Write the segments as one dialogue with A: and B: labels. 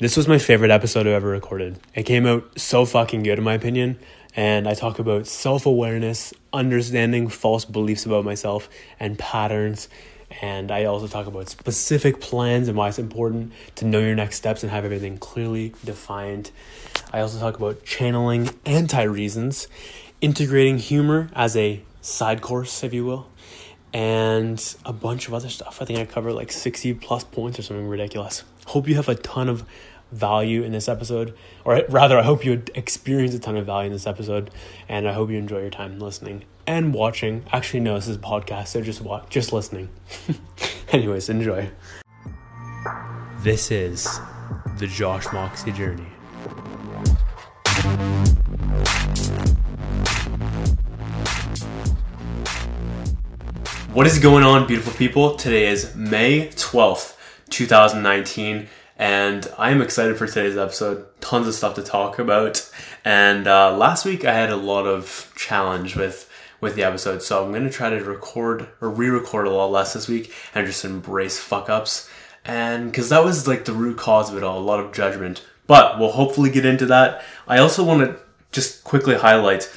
A: This was my favorite episode I've ever recorded. It came out so fucking good, in my opinion. And I talk about self awareness, understanding false beliefs about myself and patterns. And I also talk about specific plans and why it's important to know your next steps and have everything clearly defined. I also talk about channeling anti reasons, integrating humor as a side course, if you will, and a bunch of other stuff. I think I cover like 60 plus points or something ridiculous. Hope you have a ton of value in this episode, or rather, I hope you experience a ton of value in this episode, and I hope you enjoy your time listening and watching. Actually, no, this is a podcast, so just watch, just listening. Anyways, enjoy. This is the Josh Moxie journey. What is going on, beautiful people? Today is May 12th, 2019 and I'm excited for today's episode. Tons of stuff to talk about. And uh, last week I had a lot of challenge with with the episode, so I'm gonna try to record or re-record a lot less this week and just embrace fuck ups. And because that was like the root cause of it all, a lot of judgment. But we'll hopefully get into that. I also want to just quickly highlight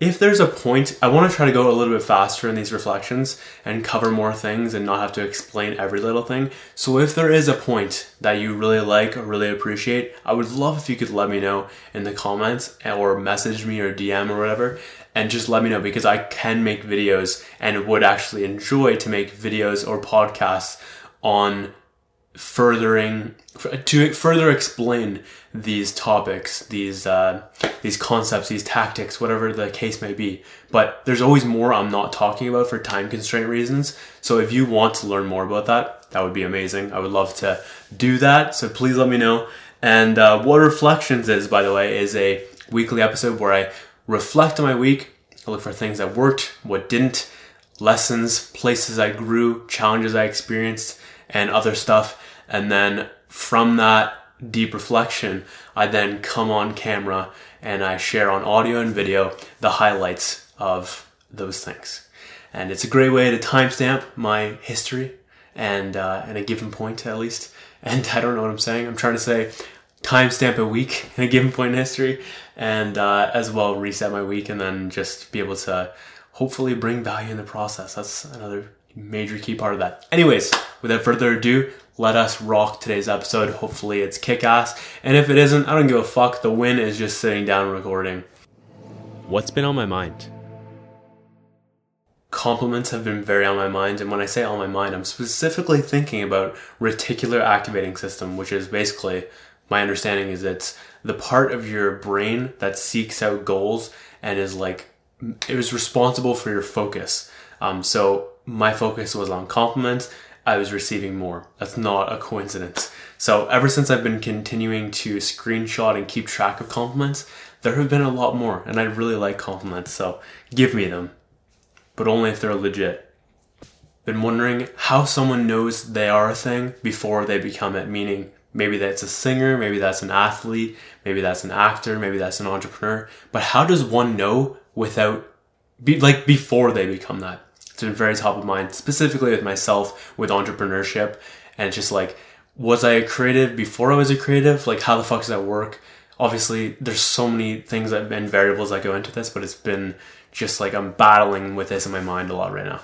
A: if there's a point, I want to try to go a little bit faster in these reflections and cover more things and not have to explain every little thing. So if there is a point that you really like or really appreciate, I would love if you could let me know in the comments or message me or DM or whatever and just let me know because I can make videos and would actually enjoy to make videos or podcasts on furthering to further explain these topics, these uh, these concepts, these tactics, whatever the case may be. But there's always more I'm not talking about for time constraint reasons. So if you want to learn more about that, that would be amazing. I would love to do that. So please let me know. And uh, what reflections is, by the way, is a weekly episode where I reflect on my week. I look for things that worked, what didn't, lessons, places I grew, challenges I experienced, and other stuff. And then from that deep reflection, I then come on camera and I share on audio and video the highlights of those things. And it's a great way to timestamp my history and uh, at a given point at least. And I don't know what I'm saying. I'm trying to say timestamp a week in a given point in history, and uh, as well reset my week, and then just be able to hopefully bring value in the process. That's another major key part of that. Anyways, without further ado, let us rock today's episode. Hopefully it's kick ass. And if it isn't, I don't give a fuck. The win is just sitting down and recording. What's been on my mind? Compliments have been very on my mind, and when I say on my mind, I'm specifically thinking about reticular activating system, which is basically my understanding is it's the part of your brain that seeks out goals and is like it was responsible for your focus. Um, so my focus was on compliments I was receiving more. That's not a coincidence. So ever since I've been continuing to screenshot and keep track of compliments, there have been a lot more, and I really like compliments, so give me them. But only if they're legit. Been wondering how someone knows they are a thing before they become it, meaning maybe that's a singer, maybe that's an athlete, maybe that's an actor, maybe that's an entrepreneur. But how does one know without, be, like before they become that? It's been very top of mind, specifically with myself with entrepreneurship. And just like, was I a creative before I was a creative? Like, how the fuck does that work? Obviously, there's so many things that, and variables that go into this, but it's been just like I'm battling with this in my mind a lot right now.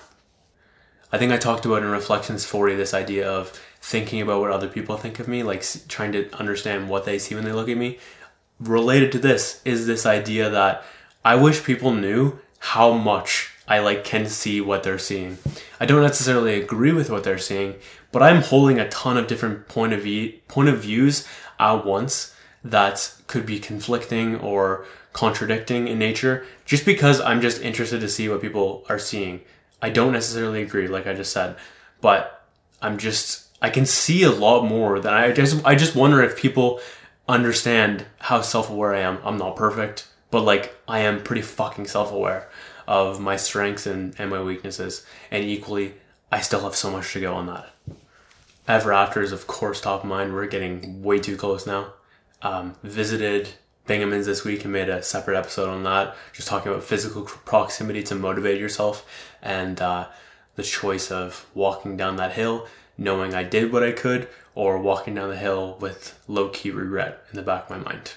A: I think I talked about in Reflections 40 this idea of thinking about what other people think of me, like trying to understand what they see when they look at me. Related to this is this idea that I wish people knew how much I like can see what they're seeing. I don't necessarily agree with what they're seeing, but I'm holding a ton of different point of view point of views at once that could be conflicting or contradicting in nature just because I'm just interested to see what people are seeing. I don't necessarily agree like I just said, but I'm just I can see a lot more than I just I just wonder if people understand how self-aware I am. I'm not perfect, but like I am pretty fucking self-aware of my strengths and, and my weaknesses. And equally, I still have so much to go on that. Ever After is, of course, top of mind. We're getting way too close now. Um, visited Bingemans this week and made a separate episode on that, just talking about physical proximity to motivate yourself and uh, the choice of walking down that hill, knowing I did what I could, or walking down the hill with low key regret in the back of my mind.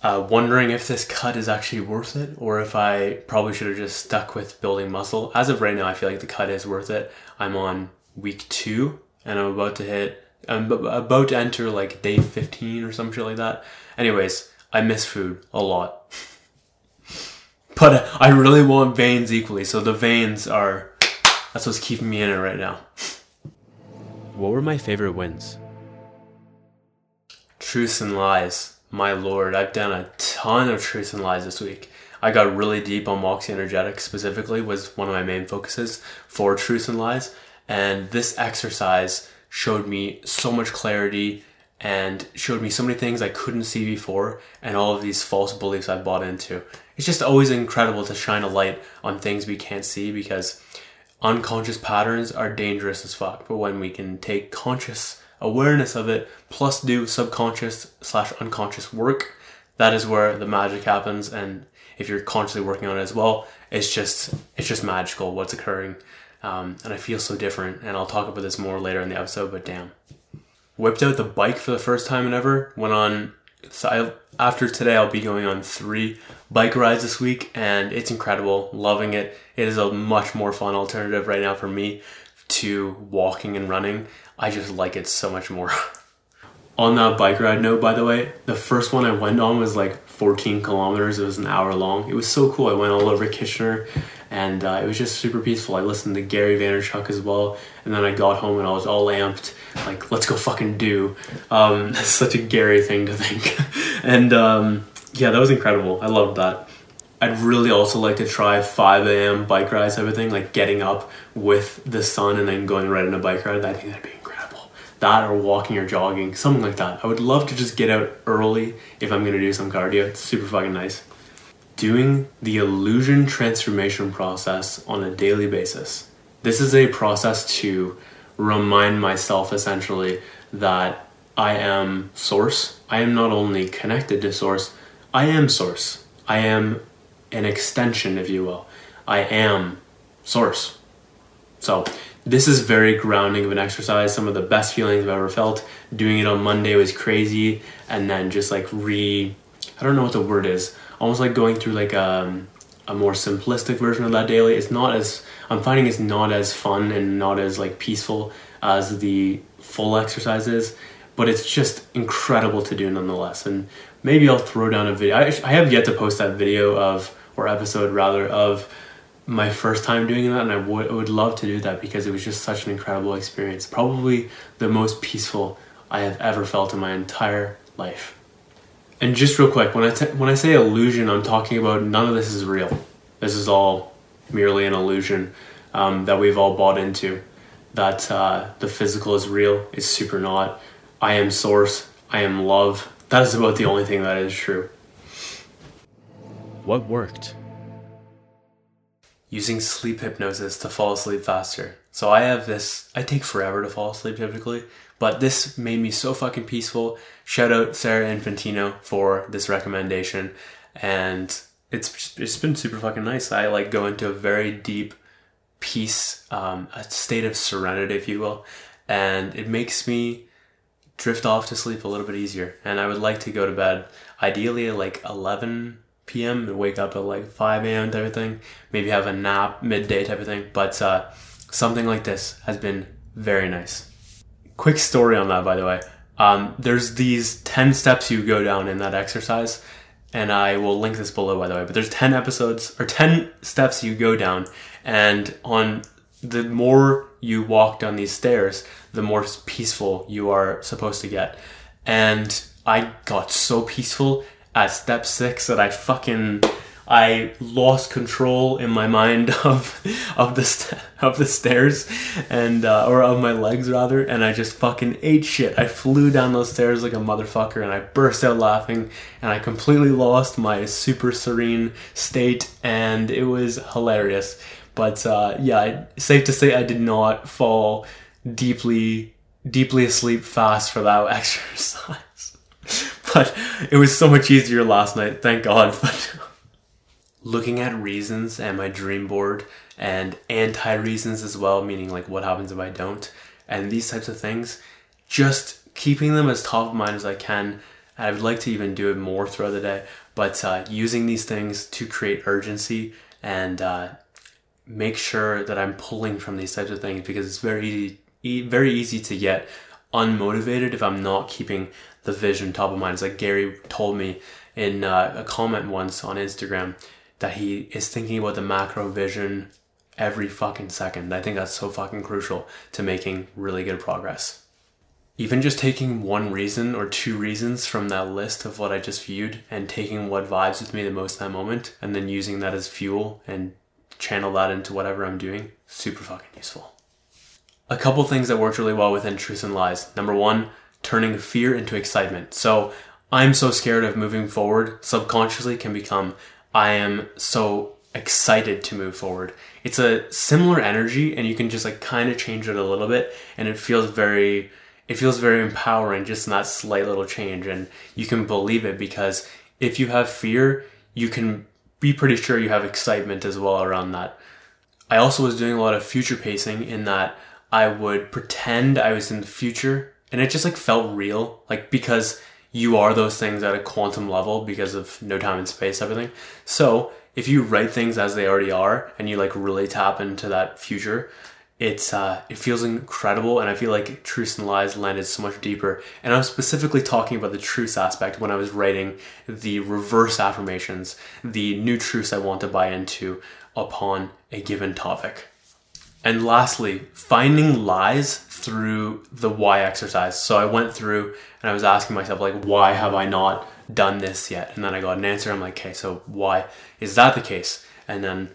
A: Uh, wondering if this cut is actually worth it or if I probably should have just stuck with building muscle. As of right now, I feel like the cut is worth it. I'm on week two and I'm about to hit, I'm about to enter like day 15 or some shit like that. Anyways, I miss food a lot. but I really want veins equally, so the veins are, that's what's keeping me in it right now. What were my favorite wins? Truths and lies. My lord, I've done a ton of truths and lies this week. I got really deep on Moxie Energetics specifically was one of my main focuses for truths and lies. And this exercise showed me so much clarity and showed me so many things I couldn't see before and all of these false beliefs I bought into. It's just always incredible to shine a light on things we can't see because unconscious patterns are dangerous as fuck. But when we can take conscious awareness of it plus do subconscious slash unconscious work, that is where the magic happens. And if you're consciously working on it as well, it's just it's just magical what's occurring. Um, and I feel so different. And I'll talk about this more later in the episode. But damn, whipped out the bike for the first time and ever. Went on. So I, after today, I'll be going on three bike rides this week, and it's incredible. Loving it. It is a much more fun alternative right now for me to walking and running. I just like it so much more. on that bike ride note, by the way, the first one I went on was like 14 kilometers. It was an hour long. It was so cool. I went all over Kitchener and uh, it was just super peaceful. I listened to Gary Vaynerchuk as well, and then I got home and I was all amped, like let's go fucking do. Um, that's such a Gary thing to think, and um, yeah, that was incredible. I loved that. I'd really also like to try 5 a.m. bike rides, everything like getting up with the sun and then going right on a bike ride. I think that'd be. That or walking or jogging, something like that. I would love to just get out early if I'm gonna do some cardio. It's super fucking nice. Doing the illusion transformation process on a daily basis. This is a process to remind myself essentially that I am source. I am not only connected to source, I am source. I am an extension, if you will. I am source. So, this is very grounding of an exercise. Some of the best feelings I've ever felt. Doing it on Monday was crazy, and then just like re, I don't know what the word is. Almost like going through like a, um, a more simplistic version of that daily. It's not as I'm finding it's not as fun and not as like peaceful as the full exercises, but it's just incredible to do nonetheless. And maybe I'll throw down a video. I, I have yet to post that video of or episode rather of my first time doing that and I would, would love to do that because it was just such an incredible experience. Probably the most peaceful i have ever felt in my entire life. And just real quick when I t- when I say illusion i'm talking about none of this is real. This is all merely an illusion um, that we've all bought into that uh, the physical is real it's super not. I am source i am love. That is about the only thing that is true. What worked? Using sleep hypnosis to fall asleep faster. So I have this, I take forever to fall asleep typically, but this made me so fucking peaceful. Shout out Sarah Infantino for this recommendation. And it's it's been super fucking nice. I like go into a very deep peace, um, a state of serenity, if you will, and it makes me drift off to sleep a little bit easier. And I would like to go to bed ideally like 11 p.m. and wake up at like 5 a.m. type of thing. Maybe have a nap midday type of thing. But uh, something like this has been very nice. Quick story on that, by the way. Um, there's these 10 steps you go down in that exercise, and I will link this below, by the way. But there's 10 episodes or 10 steps you go down, and on the more you walk down these stairs, the more peaceful you are supposed to get. And I got so peaceful at step six that I fucking I lost control in my mind of of the st- of the stairs and uh, or of my legs rather, and I just fucking ate shit. I flew down those stairs like a motherfucker, and I burst out laughing, and I completely lost my super serene state, and it was hilarious. But uh, yeah, safe to say I did not fall deeply deeply asleep fast for that exercise but it was so much easier last night, thank God. But looking at reasons and my dream board and anti reasons as well, meaning like what happens if I don't, and these types of things, just keeping them as top of mind as I can. I would like to even do it more throughout the day, but uh, using these things to create urgency and uh, make sure that I'm pulling from these types of things because it's very easy, very easy to get unmotivated if I'm not keeping the vision top of mind. It's like Gary told me in uh, a comment once on Instagram that he is thinking about the macro vision every fucking second. I think that's so fucking crucial to making really good progress. Even just taking one reason or two reasons from that list of what I just viewed and taking what vibes with me the most in that moment and then using that as fuel and channel that into whatever I'm doing, super fucking useful. A couple things that worked really well within Truths and Lies. Number one, turning fear into excitement. So I'm so scared of moving forward subconsciously can become I am so excited to move forward. It's a similar energy and you can just like kind of change it a little bit and it feels very it feels very empowering just in that slight little change and you can believe it because if you have fear, you can be pretty sure you have excitement as well around that. I also was doing a lot of future pacing in that I would pretend I was in the future and it just like felt real like because you are those things at a quantum level because of no time and space everything. So if you write things as they already are and you like really tap into that future it's uh, it feels incredible. And i feel like truths and lies landed so much deeper. And i'm specifically talking about the truths aspect when i was writing the reverse affirmations the new truths i want to buy into upon a given topic and lastly, finding lies through the why exercise. So I went through and I was asking myself, like, why have I not done this yet? And then I got an answer. I'm like, okay, so why is that the case? And then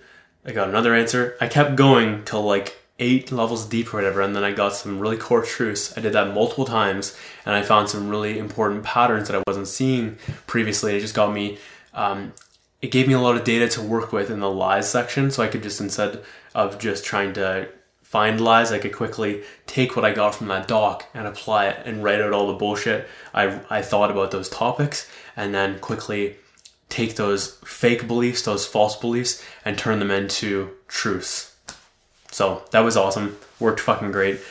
A: I got another answer. I kept going till like eight levels deep or whatever, and then I got some really core truths. I did that multiple times, and I found some really important patterns that I wasn't seeing previously. It just got me um, it gave me a lot of data to work with in the lies section. So I could just, instead of just trying to find lies, I could quickly take what I got from that doc and apply it and write out all the bullshit I, I thought about those topics and then quickly take those fake beliefs, those false beliefs, and turn them into truths. So that was awesome. Worked fucking great.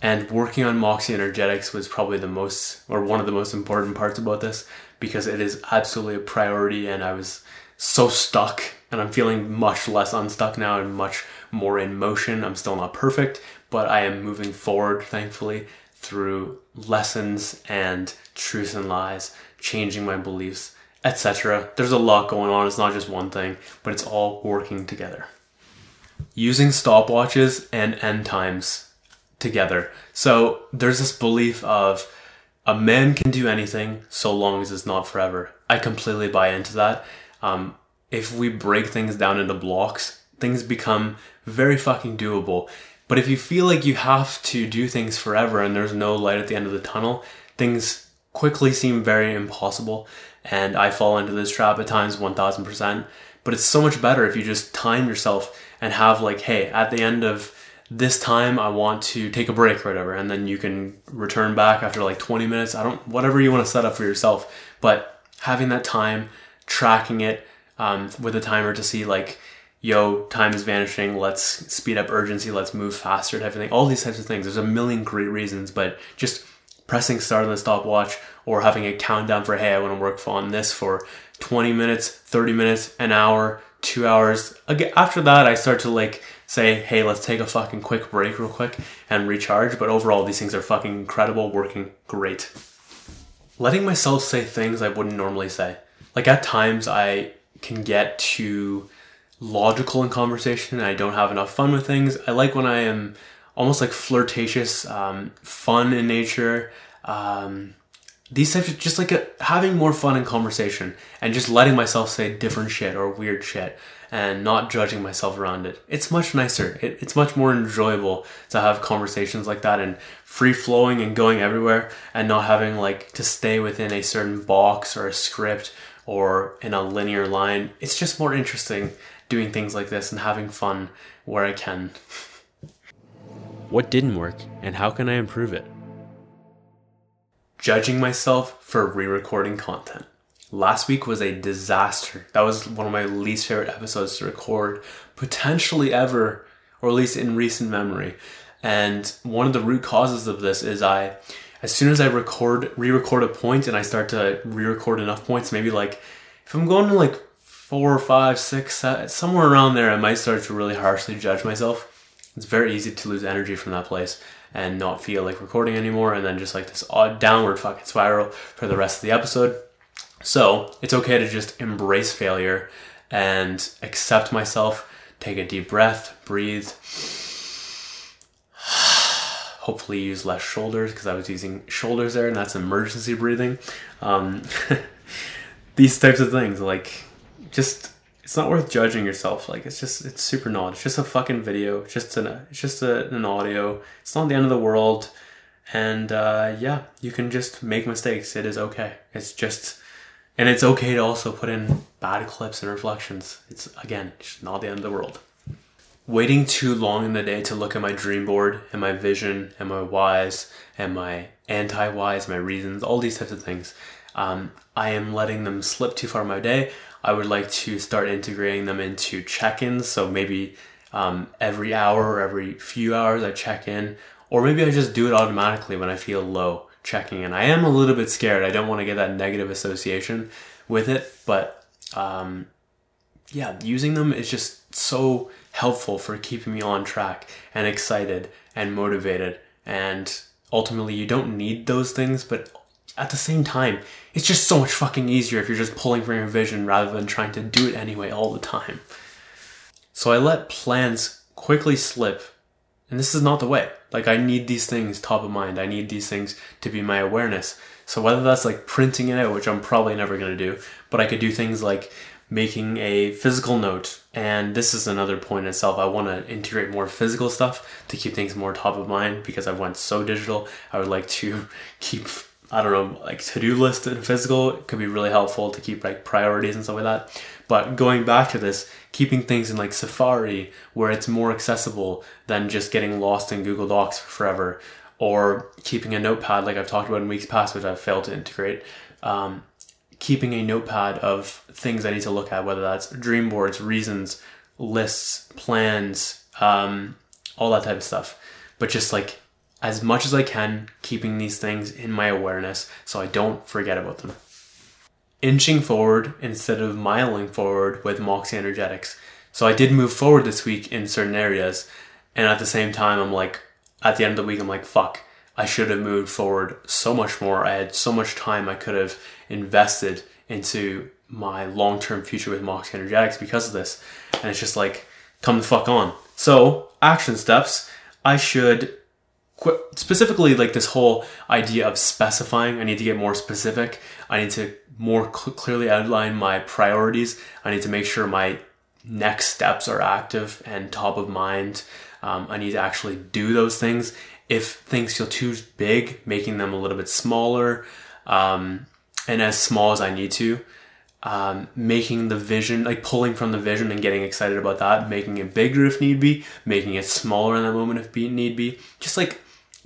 A: And working on Moxie Energetics was probably the most, or one of the most important parts about this because it is absolutely a priority and I was so stuck and I'm feeling much less unstuck now and much more in motion. I'm still not perfect, but I am moving forward, thankfully, through lessons and truths and lies, changing my beliefs, etc. There's a lot going on. It's not just one thing, but it's all working together. Using stopwatches and end times together. So there's this belief of a man can do anything so long as it's not forever. I completely buy into that um, if we break things down into blocks, things become very fucking doable. But if you feel like you have to do things forever and there's no light at the end of the tunnel, things quickly seem very impossible. And I fall into this trap at times 1000%. But it's so much better if you just time yourself and have, like, hey, at the end of this time, I want to take a break or whatever. And then you can return back after like 20 minutes. I don't, whatever you want to set up for yourself. But having that time tracking it um, with a timer to see like yo time is vanishing let's speed up urgency let's move faster type of thing. All these types of things. There's a million great reasons but just pressing start on the stopwatch or having a countdown for hey i want to work on this for 20 minutes 30 minutes an hour two hours. Again after that i start to like say hey let's take a fucking quick break real quick and recharge but overall these things are fucking incredible working great. Letting myself say things i wouldn't normally say like at times I can get too logical in conversation and I don't have enough fun with things. I like when I am almost like flirtatious, um, fun in nature. Um, these types of just like a, having more fun in conversation and just letting myself say different shit or weird shit and not judging myself around it. It's much nicer. It, it's much more enjoyable to have conversations like that and free flowing and going everywhere and not having like to stay within a certain box or a script or in a linear line. It's just more interesting doing things like this and having fun where I can. What didn't work, and how can I improve it? Judging myself for re recording content. Last week was a disaster. That was one of my least favorite episodes to record, potentially ever, or at least in recent memory. And one of the root causes of this is I as soon as I record, re-record a point, and I start to re-record enough points, maybe like if I'm going to like four, five, six, seven, somewhere around there, I might start to really harshly judge myself. It's very easy to lose energy from that place and not feel like recording anymore, and then just like this odd downward fucking spiral for the rest of the episode. So it's okay to just embrace failure and accept myself. Take a deep breath, breathe. Hopefully, use less shoulders because I was using shoulders there, and that's emergency breathing. Um, these types of things, like, just it's not worth judging yourself. Like, it's just it's super not. It's just a fucking video. It's just an it's just a, an audio. It's not the end of the world. And uh, yeah, you can just make mistakes. It is okay. It's just and it's okay to also put in bad clips and reflections. It's again, just not the end of the world. Waiting too long in the day to look at my dream board and my vision and my whys and my anti whys, my reasons, all these types of things. Um, I am letting them slip too far in my day. I would like to start integrating them into check ins. So maybe um, every hour or every few hours I check in, or maybe I just do it automatically when I feel low checking in. I am a little bit scared. I don't want to get that negative association with it, but um, yeah, using them is just so helpful for keeping me on track and excited and motivated. And ultimately, you don't need those things, but at the same time, it's just so much fucking easier if you're just pulling from your vision rather than trying to do it anyway all the time. So I let plans quickly slip, and this is not the way. Like I need these things top of mind. I need these things to be my awareness. So whether that's like printing it out, which I'm probably never going to do, but I could do things like making a physical note. And this is another point itself. I want to integrate more physical stuff to keep things more top of mind because I went so digital. I would like to keep I don't know, like to-do list and physical could be really helpful to keep like priorities and stuff like that. But going back to this, keeping things in like Safari where it's more accessible than just getting lost in Google Docs forever, or keeping a notepad like I've talked about in weeks past, which I've failed to integrate. Um, keeping a notepad of things I need to look at, whether that's dream boards, reasons, lists, plans, um, all that type of stuff. But just like as much as I can, keeping these things in my awareness so I don't forget about them. Inching forward instead of miling forward with Moxie Energetics. So I did move forward this week in certain areas, and at the same time, I'm like, at the end of the week, I'm like, fuck, I should have moved forward so much more. I had so much time I could have invested into my long term future with Moxie Energetics because of this. And it's just like, come the fuck on. So, action steps. I should specifically like this whole idea of specifying i need to get more specific i need to more cl- clearly outline my priorities i need to make sure my next steps are active and top of mind um, i need to actually do those things if things feel too big making them a little bit smaller um, and as small as i need to um, making the vision, like pulling from the vision and getting excited about that, making it bigger if need be, making it smaller in that moment if need be. Just like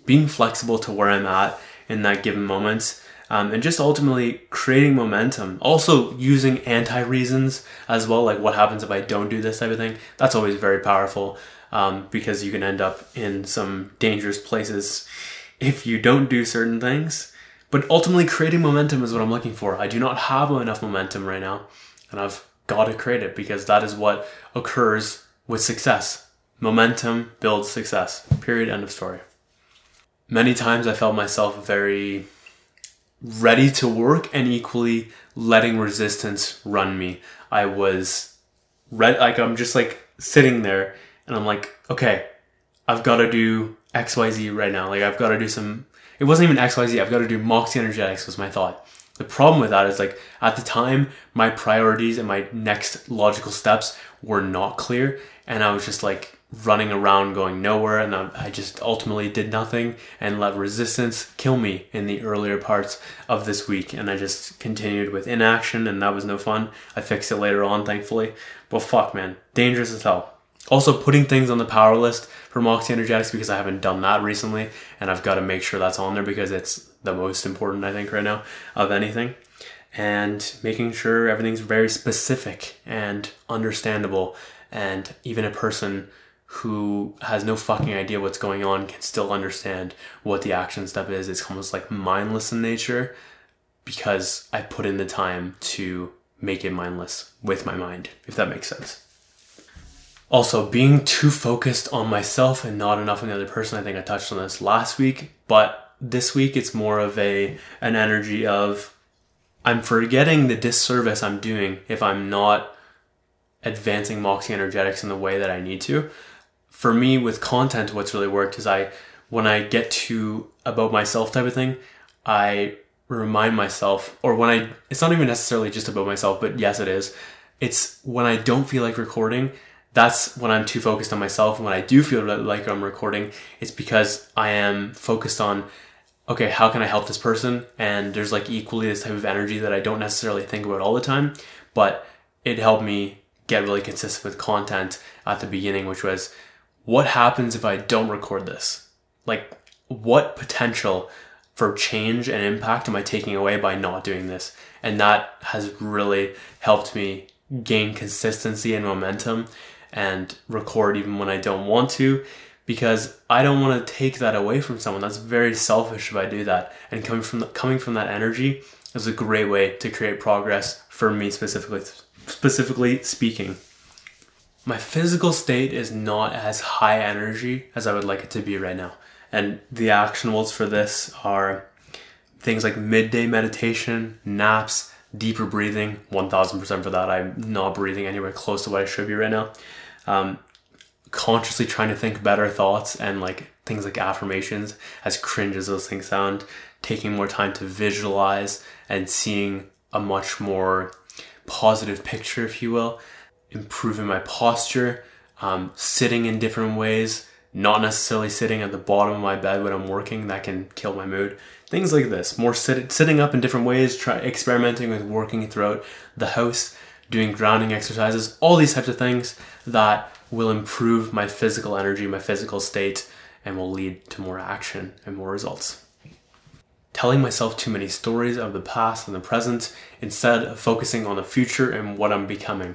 A: being flexible to where I'm at in that given moment. Um, and just ultimately creating momentum. Also using anti reasons as well, like what happens if I don't do this type of thing. That's always very powerful um, because you can end up in some dangerous places if you don't do certain things. But ultimately, creating momentum is what I'm looking for. I do not have enough momentum right now, and I've got to create it because that is what occurs with success. Momentum builds success. Period. End of story many times I felt myself very ready to work and equally letting resistance run me. I was red like I'm just like sitting there and I'm like, okay, I've got to do XYZ right now. Like I've got to do some it wasn't even XYZ, I've got to do Moxie Energetics was my thought. The problem with that is like at the time my priorities and my next logical steps were not clear and I was just like running around going nowhere and I just ultimately did nothing and let resistance kill me in the earlier parts of this week and I just continued with inaction and that was no fun. I fixed it later on thankfully. But fuck man, dangerous as hell. Also putting things on the power list for Moxie Energetics because I haven't done that recently and I've got to make sure that's on there because it's the most important I think right now of anything and making sure everything's very specific and understandable and even a person who has no fucking idea what's going on can still understand what the action step is. It's almost like mindless in nature because I put in the time to make it mindless with my mind, if that makes sense. Also, being too focused on myself and not enough on the other person. I think I touched on this last week, but this week it's more of a an energy of I'm forgetting the disservice I'm doing if I'm not advancing Moxie energetics in the way that I need to. For me with content what's really worked is I when I get to about myself type of thing, I remind myself or when I it's not even necessarily just about myself, but yes it is. It's when I don't feel like recording, that's when I'm too focused on myself. And when I do feel like I'm recording, it's because I am focused on, okay, how can I help this person? And there's like equally this type of energy that I don't necessarily think about all the time, but it helped me get really consistent with content at the beginning, which was what happens if I don't record this? Like, what potential for change and impact am I taking away by not doing this? And that has really helped me gain consistency and momentum and record even when I don't want to because I don't want to take that away from someone. That's very selfish if I do that. And coming from the, coming from that energy is a great way to create progress for me specifically specifically speaking. My physical state is not as high energy as I would like it to be right now. And the actionables for this are things like midday meditation, naps, deeper breathing, 1000% for that. I'm not breathing anywhere close to what I should be right now um, consciously trying to think better thoughts and like things like affirmations, as cringe as those things sound, taking more time to visualize and seeing a much more positive picture, if you will, improving my posture, um, sitting in different ways, not necessarily sitting at the bottom of my bed when I'm working, that can kill my mood. Things like this, more sit- sitting up in different ways, try experimenting with working throughout the house, doing grounding exercises, all these types of things that will improve my physical energy, my physical state, and will lead to more action and more results. Telling myself too many stories of the past and the present instead of focusing on the future and what I'm becoming.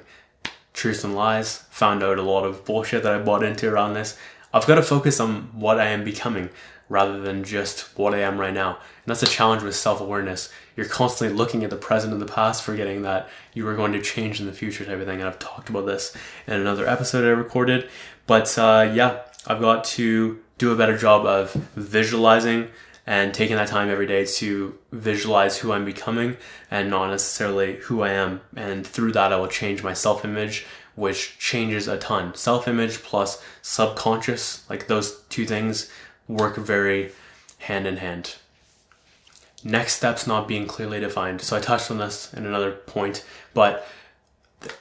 A: Truths and lies, found out a lot of bullshit that I bought into around this. I've got to focus on what I am becoming rather than just what I am right now. And that's a challenge with self awareness. You're constantly looking at the present and the past, forgetting that you are going to change in the future, type of thing. And I've talked about this in another episode I recorded. But uh, yeah, I've got to do a better job of visualizing and taking that time every day to visualize who I'm becoming and not necessarily who I am. And through that, I will change my self image, which changes a ton. Self image plus subconscious, like those two things work very hand in hand. Next steps not being clearly defined. So I touched on this in another point, but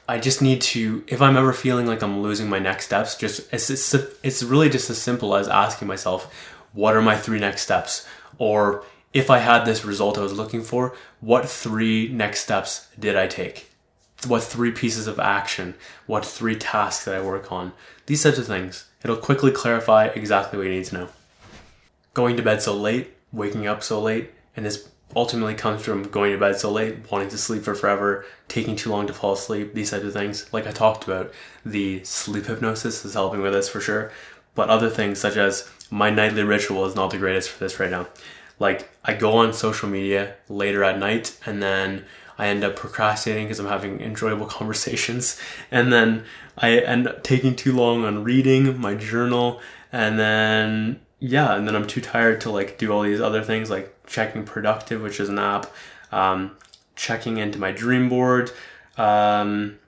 A: I just need to, if I'm ever feeling like I'm losing my next steps, just it's, it's, it's really just as simple as asking myself, what are my three next steps? Or if I had this result I was looking for, what three next steps did I take? What three pieces of action? What three tasks that I work on? These types of things. It'll quickly clarify exactly what you need to know going to bed so late, waking up so late, and this ultimately comes from going to bed so late, wanting to sleep for forever, taking too long to fall asleep, these types of things. Like I talked about, the sleep hypnosis is helping with this for sure. But other things such as my nightly ritual is not the greatest for this right now. Like I go on social media later at night and then I end up procrastinating because I'm having enjoyable conversations. And then I end up taking too long on reading my journal. And then yeah, and then I'm too tired to like do all these other things like checking Productive, which is an app, um, checking into my dream board. Um,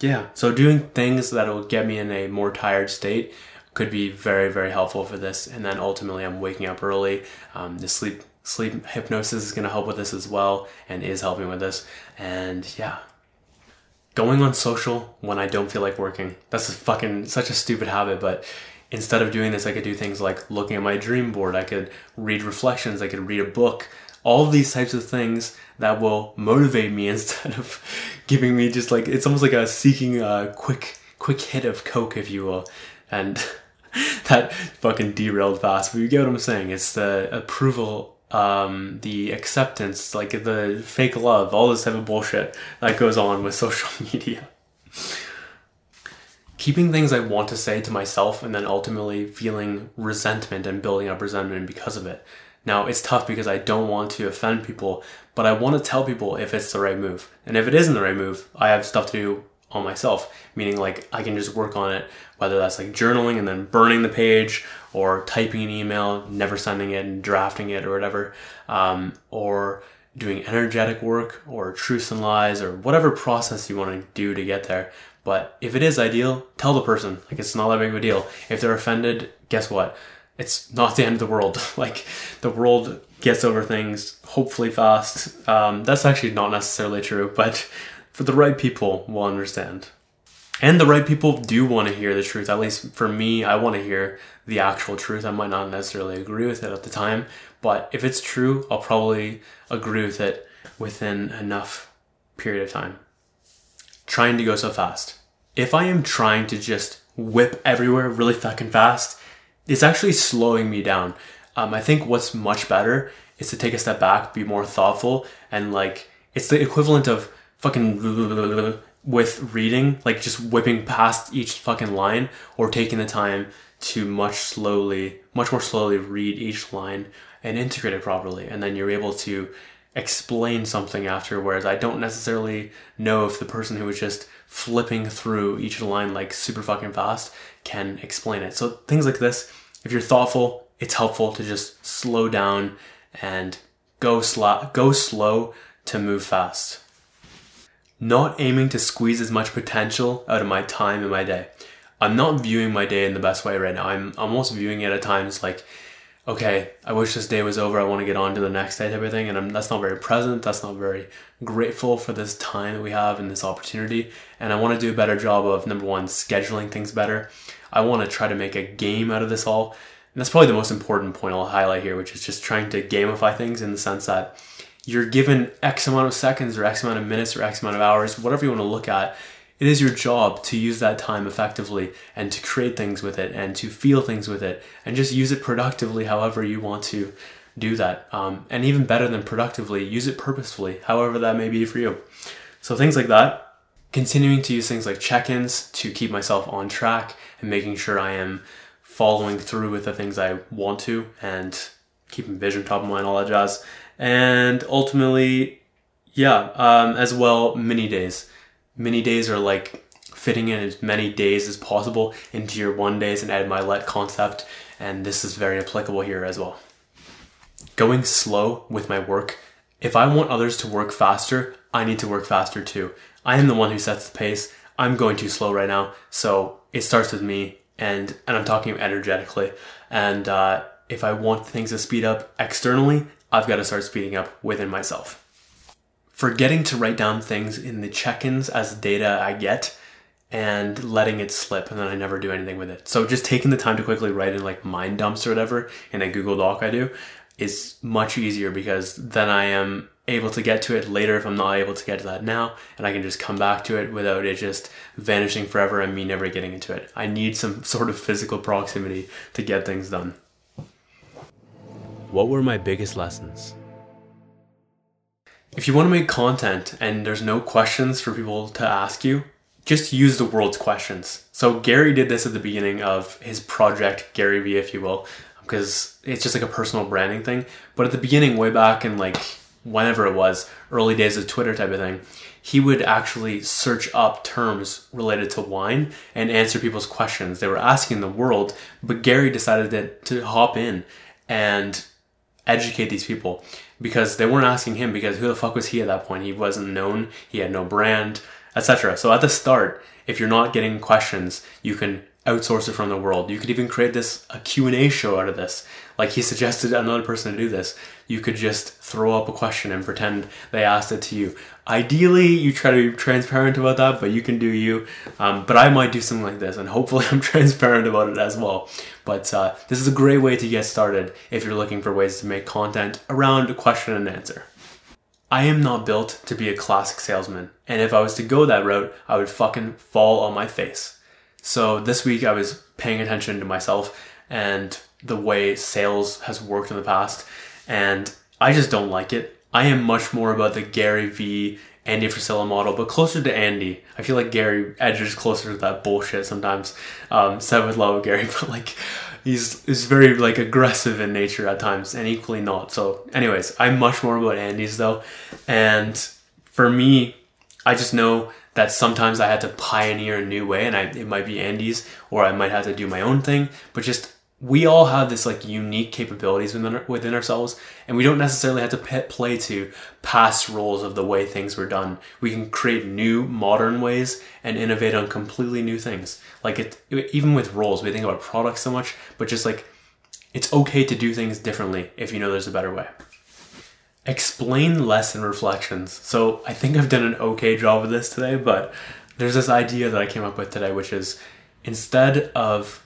A: yeah, so doing things that will get me in a more tired state could be very very helpful for this. And then ultimately, I'm waking up early. Um, the sleep sleep hypnosis is going to help with this as well, and is helping with this. And yeah, going on social when I don't feel like working. That's a fucking such a stupid habit, but instead of doing this, I could do things like looking at my dream board. I could read reflections. I could read a book. All these types of things that will motivate me instead of giving me just like it's almost like a seeking a quick quick hit of coke, if you will, and that fucking derailed fast. But you get what I'm saying. It's the approval um, the acceptance, like the fake love, all this type of bullshit that goes on with social media. Keeping things I want to say to myself and then ultimately feeling resentment and building up resentment because of it. Now, it's tough because I don't want to offend people, but I want to tell people if it's the right move. And if it isn't the right move, I have stuff to do on myself, meaning like I can just work on it, whether that's like journaling and then burning the page or typing an email, never sending it and drafting it or whatever, um, or doing energetic work or truths and lies or whatever process you want to do to get there. But if it is ideal, tell the person. Like it's not that big of a deal. If they're offended, guess what? It's not the end of the world. like the world gets over things hopefully fast. Um, that's actually not necessarily true, but for the right people will understand. And the right people do want to hear the truth. At least for me, I want to hear the actual truth. I might not necessarily agree with it at the time, but if it's true, I'll probably agree with it within enough period of time. Trying to go so fast. If I am trying to just whip everywhere really fucking fast, it's actually slowing me down. Um, I think what's much better is to take a step back, be more thoughtful, and like it's the equivalent of fucking with reading, like just whipping past each fucking line or taking the time to much slowly, much more slowly read each line and integrate it properly. And then you're able to explain something after. Whereas I don't necessarily know if the person who was just flipping through each line like super fucking fast can explain it. So things like this, if you're thoughtful, it's helpful to just slow down and go slow, go slow to move fast. Not aiming to squeeze as much potential out of my time in my day. I'm not viewing my day in the best way right now. I'm almost viewing it at times like, okay, I wish this day was over. I want to get on to the next day type of thing. And I'm, that's not very present. That's not very grateful for this time that we have and this opportunity. And I want to do a better job of number one, scheduling things better. I want to try to make a game out of this all. And that's probably the most important point I'll highlight here, which is just trying to gamify things in the sense that you're given X amount of seconds or X amount of minutes or X amount of hours, whatever you want to look at it is your job to use that time effectively and to create things with it and to feel things with it and just use it productively however you want to do that. Um, and even better than productively, use it purposefully, however that may be for you. So things like that. Continuing to use things like check ins to keep myself on track and making sure I am following through with the things I want to and keeping vision top of mind, all that jazz. And ultimately, yeah, um, as well, mini days mini days are like fitting in as many days as possible into your one days and add my let concept and this is very applicable here as well. Going slow with my work. If i want others to work faster i need to work faster too. I am the one who sets the pace. I'm going too slow right now so it starts with me and and i'm talking energetically. And uh, if i want things to speed up externally i've got to start speeding up within myself forgetting to write down things in the check-ins as data I get and letting it slip and then I never do anything with it. So just taking the time to quickly write in like mind dumps or whatever in a Google Doc I do is much easier because then I am able to get to it later if I'm not able to get to that now and I can just come back to it without it just vanishing forever and me never getting into it. I need some sort of physical proximity to get things done. What were my biggest lessons? If you want to make content and there's no questions for people to ask you, just use the world's questions. So Gary did this at the beginning of his project, Gary V, if you will, because it's just like a personal branding thing. But at the beginning, way back in like whenever it was, early days of Twitter type of thing, he would actually search up terms related to wine and answer people's questions. They were asking the world, but Gary decided to, to hop in and educate these people because they weren't asking him because who the fuck was he at that point? He wasn't known, he had no brand, etc. So at the start, if you're not getting questions, you can outsource it from the world. You could even create this a Q&A show out of this. Like he suggested another person to do this. You could just throw up a question and pretend they asked it to you. Ideally, you try to be transparent about that, but you can do you. Um, but I might do something like this, and hopefully, I'm transparent about it as well. But uh, this is a great way to get started if you're looking for ways to make content around a question and answer. I am not built to be a classic salesman, and if I was to go that route, I would fucking fall on my face. So this week I was paying attention to myself and the way sales has worked in the past, and I just don't like it. I am much more about the Gary V Andy Frisella model, but closer to Andy. I feel like Gary edges closer to that bullshit sometimes. Um, said with love, Gary, but like he's is very like aggressive in nature at times, and equally not. So, anyways, I'm much more about Andy's though, and for me, I just know that sometimes I had to pioneer a new way, and I, it might be Andy's, or I might have to do my own thing. But just we all have this like unique capabilities within within ourselves, and we don't necessarily have to play to past roles of the way things were done. We can create new modern ways and innovate on completely new things. Like it, even with roles, we think about products so much, but just like it's okay to do things differently if you know there's a better way. Explain less in reflections. So I think I've done an okay job of this today, but there's this idea that I came up with today, which is instead of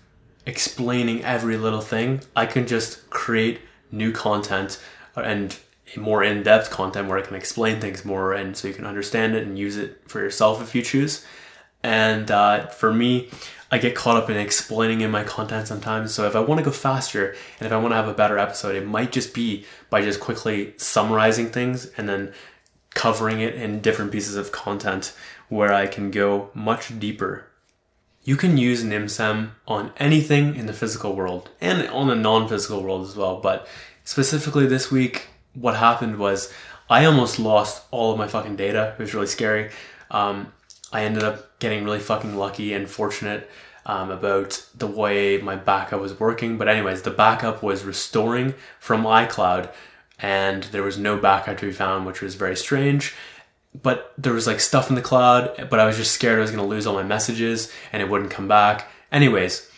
A: explaining every little thing. I can just create new content and more in-depth content where I can explain things more and so you can understand it and use it for yourself if you choose. And uh, for me, I get caught up in explaining in my content sometimes. So if I want to go faster and if I want to have a better episode, it might just be by just quickly summarizing things and then covering it in different pieces of content where I can go much deeper you can use NimSem on anything in the physical world and on the non-physical world as well. But specifically this week, what happened was I almost lost all of my fucking data. It was really scary. Um, I ended up getting really fucking lucky and fortunate um, about the way my backup was working. But anyways, the backup was restoring from iCloud and there was no backup to be found, which was very strange but there was like stuff in the cloud, but I was just scared I was going to lose all my messages and it wouldn't come back. Anyways,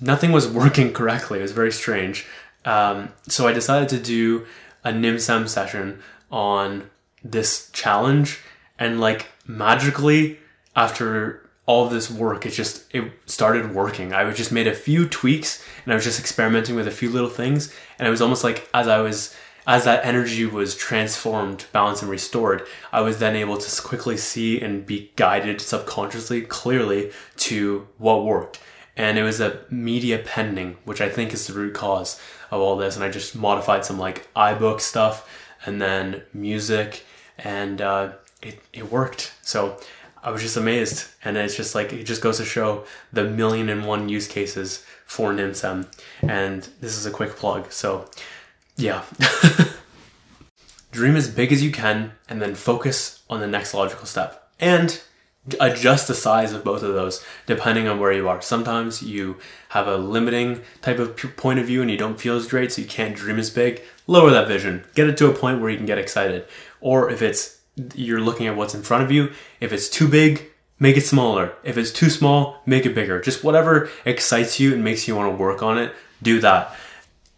A: nothing was working correctly. It was very strange. Um, so I decided to do a NimSem session on this challenge, and like magically, after all this work, it just it started working. I just made a few tweaks, and I was just experimenting with a few little things, and it was almost like as I was as that energy was transformed, balanced, and restored, I was then able to quickly see and be guided subconsciously, clearly to what worked. And it was a media pending, which I think is the root cause of all this. And I just modified some like iBook stuff and then music, and uh, it, it worked. So I was just amazed. And it's just like, it just goes to show the million and one use cases for NimSem. And this is a quick plug. So, yeah. Dream as big as you can and then focus on the next logical step. And adjust the size of both of those depending on where you are. Sometimes you have a limiting type of point of view and you don't feel as great, so you can't dream as big. Lower that vision. Get it to a point where you can get excited. Or if it's you're looking at what's in front of you, if it's too big, make it smaller. If it's too small, make it bigger. Just whatever excites you and makes you want to work on it, do that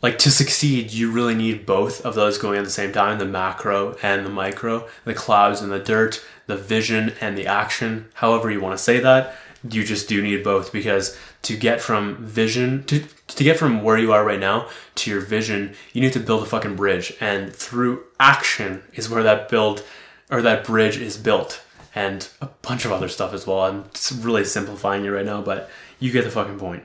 A: like to succeed, you really need both of those going at the same time the macro and the micro, the clouds and the dirt, the vision and the action, however you want to say that. You just do need both because to get from vision to, to get from where you are right now to your vision, you need to build a fucking bridge. And through action is where that build or that bridge is built. And a bunch of other stuff as well. I'm really simplifying it right now, but you get the fucking point.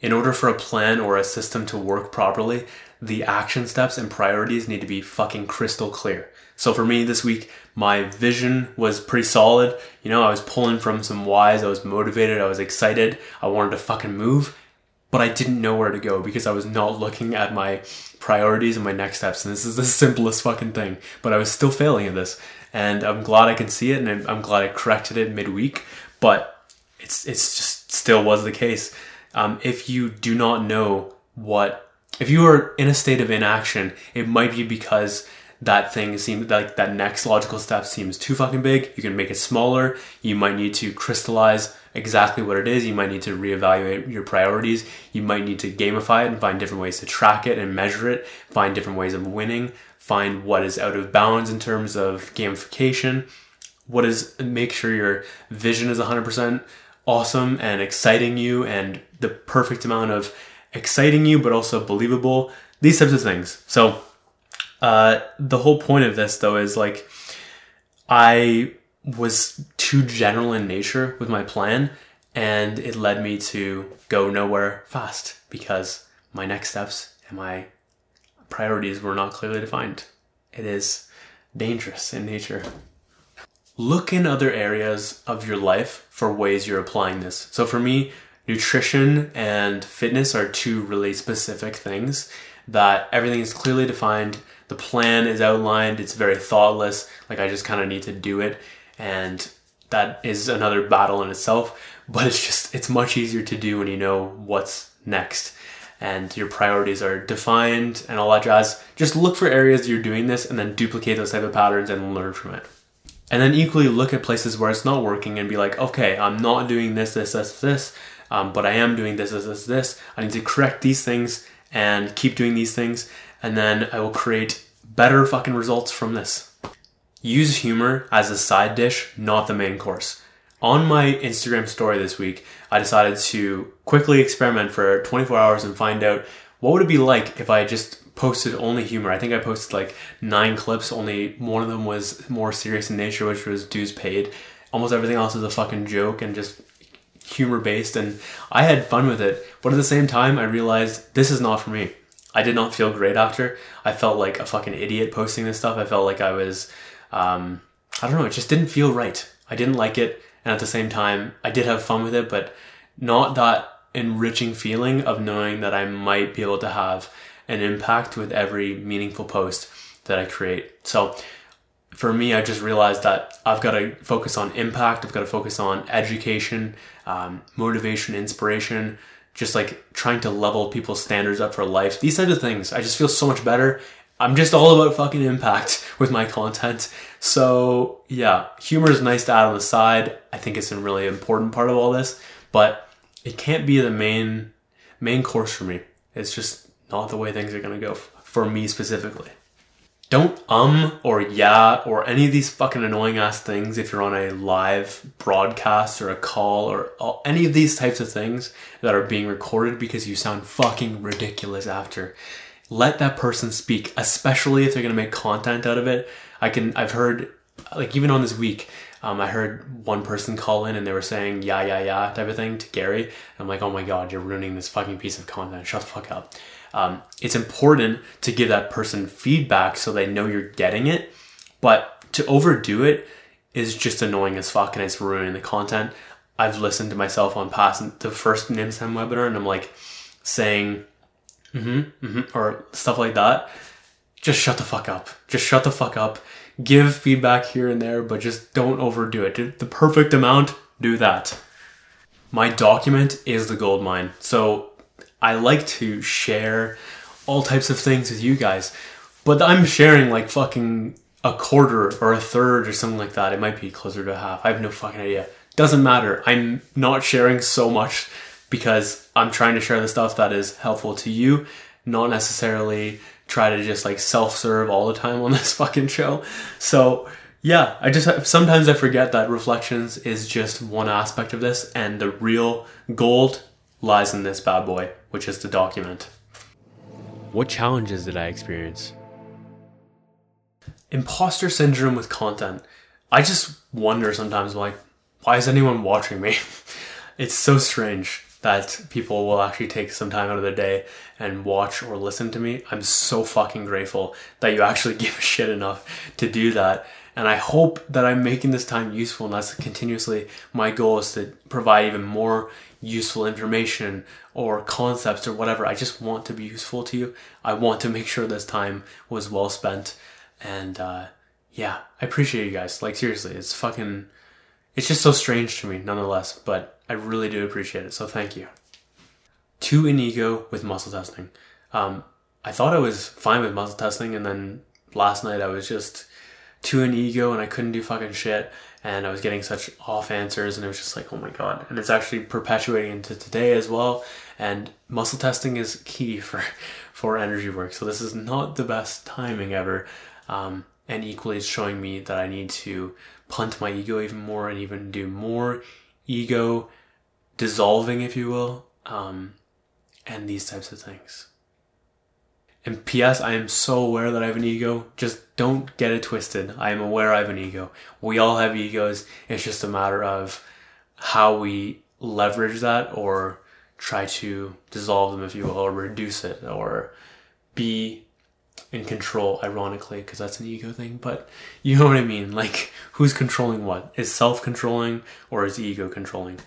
A: In order for a plan or a system to work properly, the action steps and priorities need to be fucking crystal clear. So for me this week, my vision was pretty solid. You know, I was pulling from some whys, I was motivated, I was excited, I wanted to fucking move, but I didn't know where to go because I was not looking at my priorities and my next steps. And this is the simplest fucking thing, but I was still failing at this. And I'm glad I can see it and I'm glad I corrected it midweek, but it's it's just still was the case um, if you do not know what, if you are in a state of inaction, it might be because that thing seems like that next logical step seems too fucking big. You can make it smaller. You might need to crystallize exactly what it is. You might need to reevaluate your priorities. You might need to gamify it and find different ways to track it and measure it, find different ways of winning, find what is out of bounds in terms of gamification. What is make sure your vision is 100% awesome and exciting you and the perfect amount of exciting you but also believable these types of things so uh, the whole point of this though is like i was too general in nature with my plan and it led me to go nowhere fast because my next steps and my priorities were not clearly defined it is dangerous in nature look in other areas of your life for ways you're applying this. So for me, nutrition and fitness are two really specific things that everything is clearly defined. The plan is outlined. It's very thoughtless. Like I just kind of need to do it. And that is another battle in itself. But it's just, it's much easier to do when you know what's next and your priorities are defined and all that jazz. Just look for areas you're doing this and then duplicate those type of patterns and learn from it. And then equally look at places where it's not working and be like, okay, I'm not doing this, this, this, this, um, but I am doing this, this, this, this. I need to correct these things and keep doing these things, and then I will create better fucking results from this. Use humor as a side dish, not the main course. On my Instagram story this week, I decided to quickly experiment for 24 hours and find out what would it be like if I just posted only humor. I think I posted like nine clips, only one of them was more serious in nature, which was dues paid. Almost everything else is a fucking joke and just humor based and I had fun with it. But at the same time, I realized this is not for me. I did not feel great after. I felt like a fucking idiot posting this stuff. I felt like I was, um, I don't know, it just didn't feel right. I didn't like it. And at the same time, I did have fun with it, but not that enriching feeling of knowing that I might be able to have an impact with every meaningful post that I create. So for me, I just realized that I've got to focus on impact. I've got to focus on education, um, motivation, inspiration, just like trying to level people's standards up for life. These types of things. I just feel so much better. I'm just all about fucking impact with my content. So yeah, humor is nice to add on the side. I think it's a really important part of all this, but it can't be the main main course for me. It's just not the way things are gonna go for me specifically. Don't um or yeah or any of these fucking annoying ass things if you're on a live broadcast or a call or any of these types of things that are being recorded because you sound fucking ridiculous after. Let that person speak, especially if they're gonna make content out of it. I can, I've heard, like even on this week, um, I heard one person call in and they were saying yeah, yeah, yeah type of thing to Gary. I'm like, oh my god, you're ruining this fucking piece of content. Shut the fuck up um, it's important to give that person feedback so they know you're getting it. But to overdo it is just annoying as fuck and it's ruining the content. I've listened to myself on past the first NIMSM webinar and I'm like saying mm-hmm, mm-hmm, or stuff like that. Just shut the fuck up. Just shut the fuck up. Give feedback here and there, but just don't overdo it. The perfect amount, do that. My document is the gold mine. So I like to share all types of things with you guys, but I'm sharing like fucking a quarter or a third or something like that. It might be closer to half. I have no fucking idea. Doesn't matter. I'm not sharing so much because I'm trying to share the stuff that is helpful to you, not necessarily try to just like self serve all the time on this fucking show. So, yeah, I just sometimes I forget that reflections is just one aspect of this, and the real gold lies in this bad boy, which is the document. What challenges did I experience? Imposter syndrome with content. I just wonder sometimes, like, why is anyone watching me? it's so strange that people will actually take some time out of their day and watch or listen to me. I'm so fucking grateful that you actually give a shit enough to do that. And I hope that I'm making this time useful. And that's continuously my goal is to provide even more useful information or concepts or whatever. I just want to be useful to you. I want to make sure this time was well spent. And uh, yeah, I appreciate you guys. Like seriously, it's fucking it's just so strange to me nonetheless, but I really do appreciate it. So thank you. Too in ego with muscle testing. Um, I thought I was fine with muscle testing, and then last night I was just too in ego and I couldn't do fucking shit and I was getting such off answers and it was just like, oh my god. And it's actually perpetuating into today as well. And muscle testing is key for for energy work. So this is not the best timing ever. Um, and equally it's showing me that I need to punt my ego even more and even do more ego dissolving, if you will, um, and these types of things. And P.S. I am so aware that I have an ego. Just don't get it twisted. I am aware I have an ego. We all have egos. It's just a matter of how we leverage that or try to dissolve them, if you will, or reduce it or be in control, ironically, because that's an ego thing, but you know what I mean. Like, who's controlling what? Is self controlling or is ego controlling?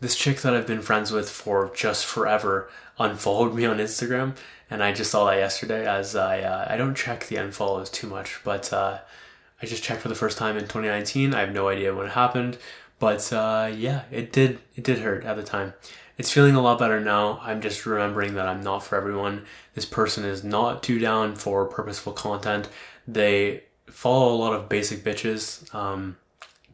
A: This chick that I've been friends with for just forever unfollowed me on Instagram, and I just saw that yesterday. As I uh, I don't check the unfollows too much, but uh, I just checked for the first time in 2019. I have no idea when it happened, but uh, yeah, it did it did hurt at the time. It's feeling a lot better now. I'm just remembering that I'm not for everyone. This person is not too down for purposeful content. They follow a lot of basic bitches. Um,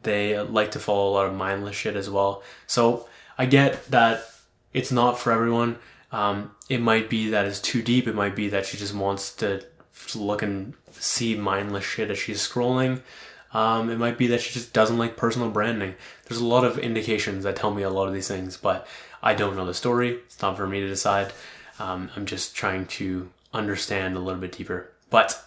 A: they like to follow a lot of mindless shit as well. So I get that it's not for everyone. Um, it might be that it's too deep. It might be that she just wants to look and see mindless shit as she's scrolling. Um, it might be that she just doesn't like personal branding. There's a lot of indications that tell me a lot of these things, but I don't know the story. It's not for me to decide. Um, I'm just trying to understand a little bit deeper. But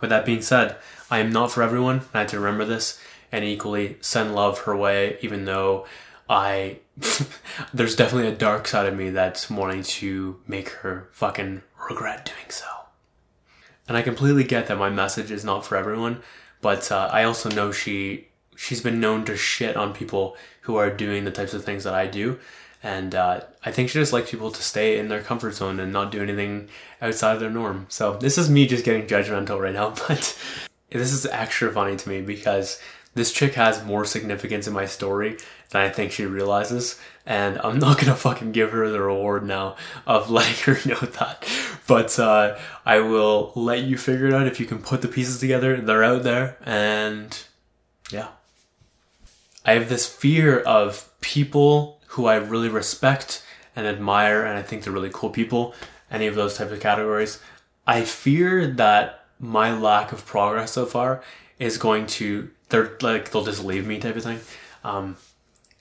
A: with that being said, I am not for everyone. I had to remember this and equally send love her way, even though I there's definitely a dark side of me that's wanting to make her fucking regret doing so. And I completely get that my message is not for everyone, but uh, I also know she she's been known to shit on people who are doing the types of things that I do. And uh, I think she just likes people to stay in their comfort zone and not do anything outside of their norm. So this is me just getting judgmental right now, but this is extra funny to me because this chick has more significance in my story than I think she realizes. And I'm not gonna fucking give her the reward now of letting her know that. But uh, I will let you figure it out if you can put the pieces together. They're out there, and yeah. I have this fear of people who I really respect and admire, and I think they're really cool people, any of those types of categories. I fear that my lack of progress so far is going to, they're like, they'll just leave me type of thing. Um,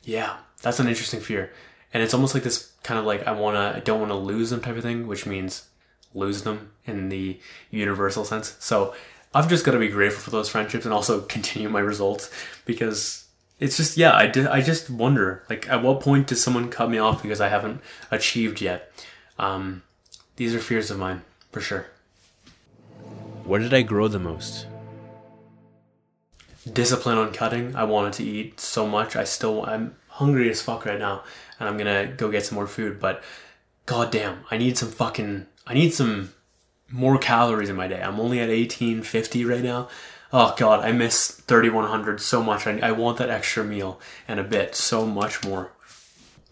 A: yeah, that's an interesting fear. And it's almost like this kind of like, I wanna, I don't wanna lose them type of thing, which means lose them in the universal sense. So I've just got to be grateful for those friendships and also continue my results because it's just yeah I, did, I just wonder like at what point does someone cut me off because i haven't achieved yet? Um, these are fears of mine for sure. Where did i grow the most? Discipline on cutting. I wanted to eat so much. I still i'm hungry as fuck right now and i'm gonna go get some more food but god damn i need some fucking i need some more calories in my day. I'm only at 1850 right now oh god, I miss 3100 so much. I, I want that extra meal and a bit so much more.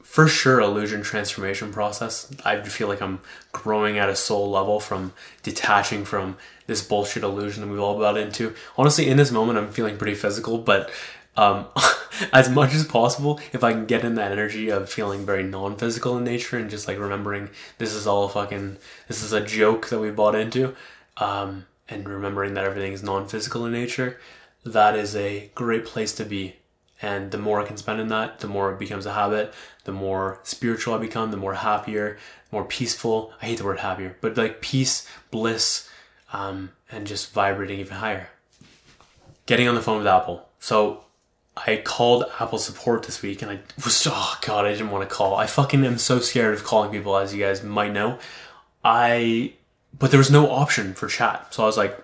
A: For sure, illusion transformation process. I feel like I'm growing at a soul level from detaching from this bullshit illusion that we've all bought into. Honestly, in this moment, I'm feeling pretty physical, but um, as much as possible, if I can get in that energy of feeling very non-physical in nature and just like remembering this is all a fucking, this is a joke that we bought into, um, and remembering that everything is non-physical in nature, that is a great place to be. And the more I can spend in that, the more it becomes a habit, the more spiritual I become, the more happier, more peaceful. I hate the word happier, but like peace, bliss, um, and just vibrating even higher. Getting on the phone with Apple. So I called Apple support this week and I was, oh God, I didn't want to call. I fucking am so scared of calling people, as you guys might know. I but there was no option for chat. So I was like,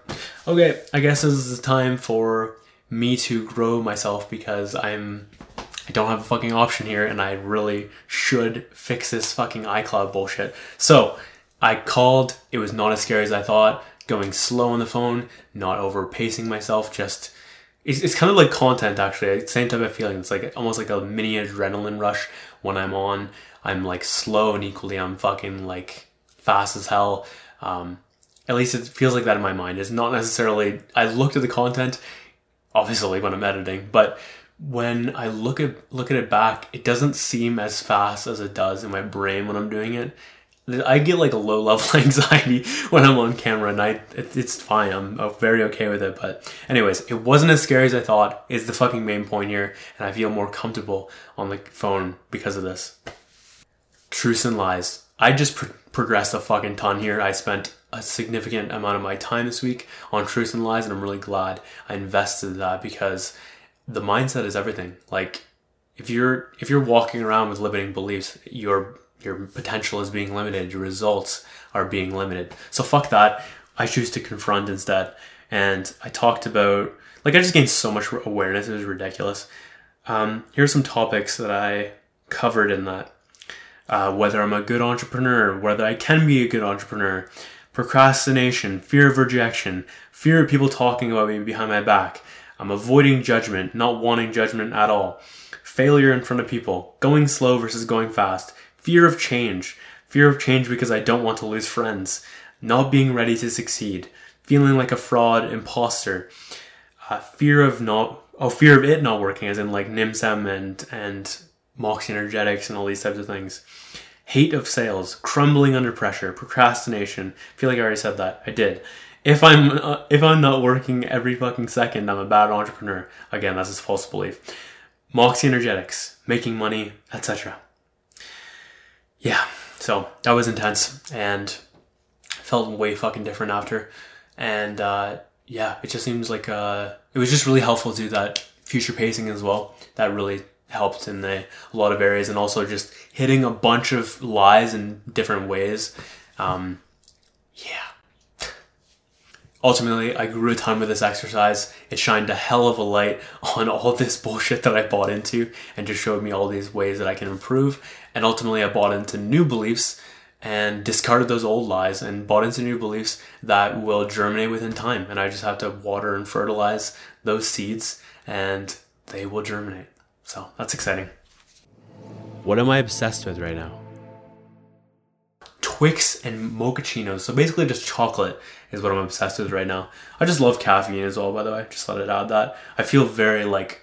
A: okay, I guess this is the time for me to grow myself because I'm I don't have a fucking option here and I really should fix this fucking iCloud bullshit. So I called, it was not as scary as I thought, going slow on the phone, not over pacing myself, just it's, it's kind of like content actually, same type of feeling. It's like almost like a mini adrenaline rush when I'm on. I'm like slow and equally I'm fucking like fast as hell. Um, at least it feels like that in my mind. It's not necessarily. I looked at the content, obviously when I'm editing, but when I look at look at it back, it doesn't seem as fast as it does in my brain when I'm doing it. I get like a low level anxiety when I'm on camera, and I it, it's fine. I'm very okay with it. But anyways, it wasn't as scary as I thought. Is the fucking main point here, and I feel more comfortable on the phone because of this. Truths and lies. I just progressed a fucking ton here. I spent a significant amount of my time this week on truth and lies, and I'm really glad I invested that because the mindset is everything. Like if you're if you're walking around with limiting beliefs, you're your potential is being limited, your results are being limited. So fuck that. I choose to confront instead. And I talked about, like, I just gained so much awareness, it was ridiculous. Um, here's some topics that I covered in that. Uh, whether I'm a good entrepreneur, whether I can be a good entrepreneur, procrastination, fear of rejection, fear of people talking about me behind my back. I'm avoiding judgment, not wanting judgment at all. Failure in front of people, going slow versus going fast, fear of change, fear of change because I don't want to lose friends, not being ready to succeed, feeling like a fraud, imposter, uh, fear of not, oh, fear of it not working, as in like NIMSM and, and Moxie Energetics and all these types of things. Hate of sales, crumbling under pressure, procrastination. I feel like I already said that. I did. If I'm uh, if I'm not working every fucking second, I'm a bad entrepreneur. Again, that's a false belief. Moxie Energetics, making money, etc. Yeah, so that was intense and felt way fucking different after. And uh, yeah, it just seems like uh, it was just really helpful to do that future pacing as well. That really helped in a, lot of areas and also just hitting a bunch of lies in different ways. Um, yeah. Ultimately, I grew a ton with this exercise. It shined a hell of a light on all this bullshit that I bought into and just showed me all these ways that I can improve. And ultimately, I bought into new beliefs and discarded those old lies and bought into new beliefs that will germinate within time. And I just have to water and fertilize those seeds and they will germinate. So that's exciting. What am I obsessed with right now? Twix and mochachinos. So basically, just chocolate is what I'm obsessed with right now. I just love caffeine as well, by the way. Just thought I'd add that. I feel very like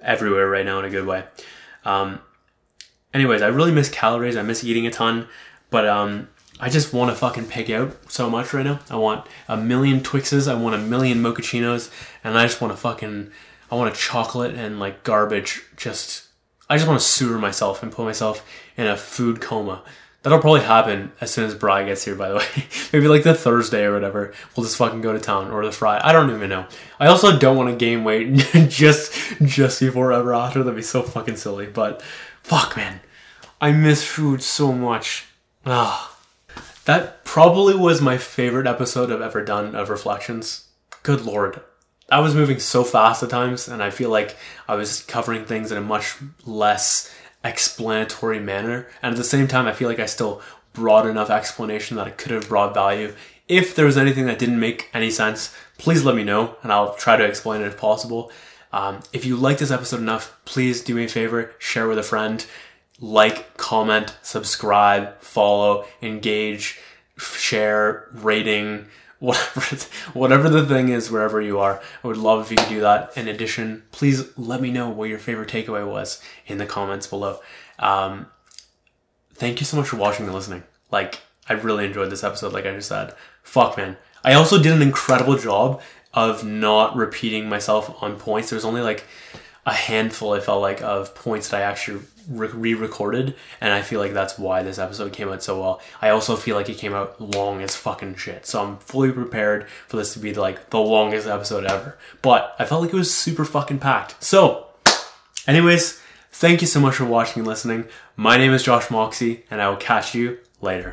A: everywhere right now in a good way. Um, anyways, I really miss calories. I miss eating a ton, but um, I just want to fucking pig out so much right now. I want a million Twixes. I want a million mochachinos, and I just want to fucking I want a chocolate and like garbage. Just I just want to sewer myself and put myself in a food coma. That'll probably happen as soon as Bry gets here, by the way. Maybe like the Thursday or whatever. We'll just fucking go to town or the Friday. I don't even know. I also don't want to gain weight just just before ever after. That'd be so fucking silly. But fuck, man, I miss food so much. Ah, that probably was my favorite episode I've ever done of Reflections. Good lord, I was moving so fast at times, and I feel like I was covering things in a much less explanatory manner. And at the same time, I feel like I still brought enough explanation that I could have brought value. If there was anything that didn't make any sense, please let me know, and I'll try to explain it if possible. Um, if you like this episode enough, please do me a favor, share with a friend, like, comment, subscribe, follow, engage, share, rating whatever whatever the thing is wherever you are i would love if you could do that. In addition please let me know what your favorite takeaway was in the comments below. Um, thank you so much for watching and listening. Like i really enjoyed this episode like i just said. Fuck man. I also did an incredible job of not repeating myself on points. There was only like a handful i felt like of points that i actually re-recorded and i feel like that's why this episode came out so well. I also feel like it came out long as fucking shit so i'm fully prepared for this to be like the longest episode ever. But i felt like it was super fucking packed. So anyways thank you so much for watching and listening. My name is josh moxie and i will catch you later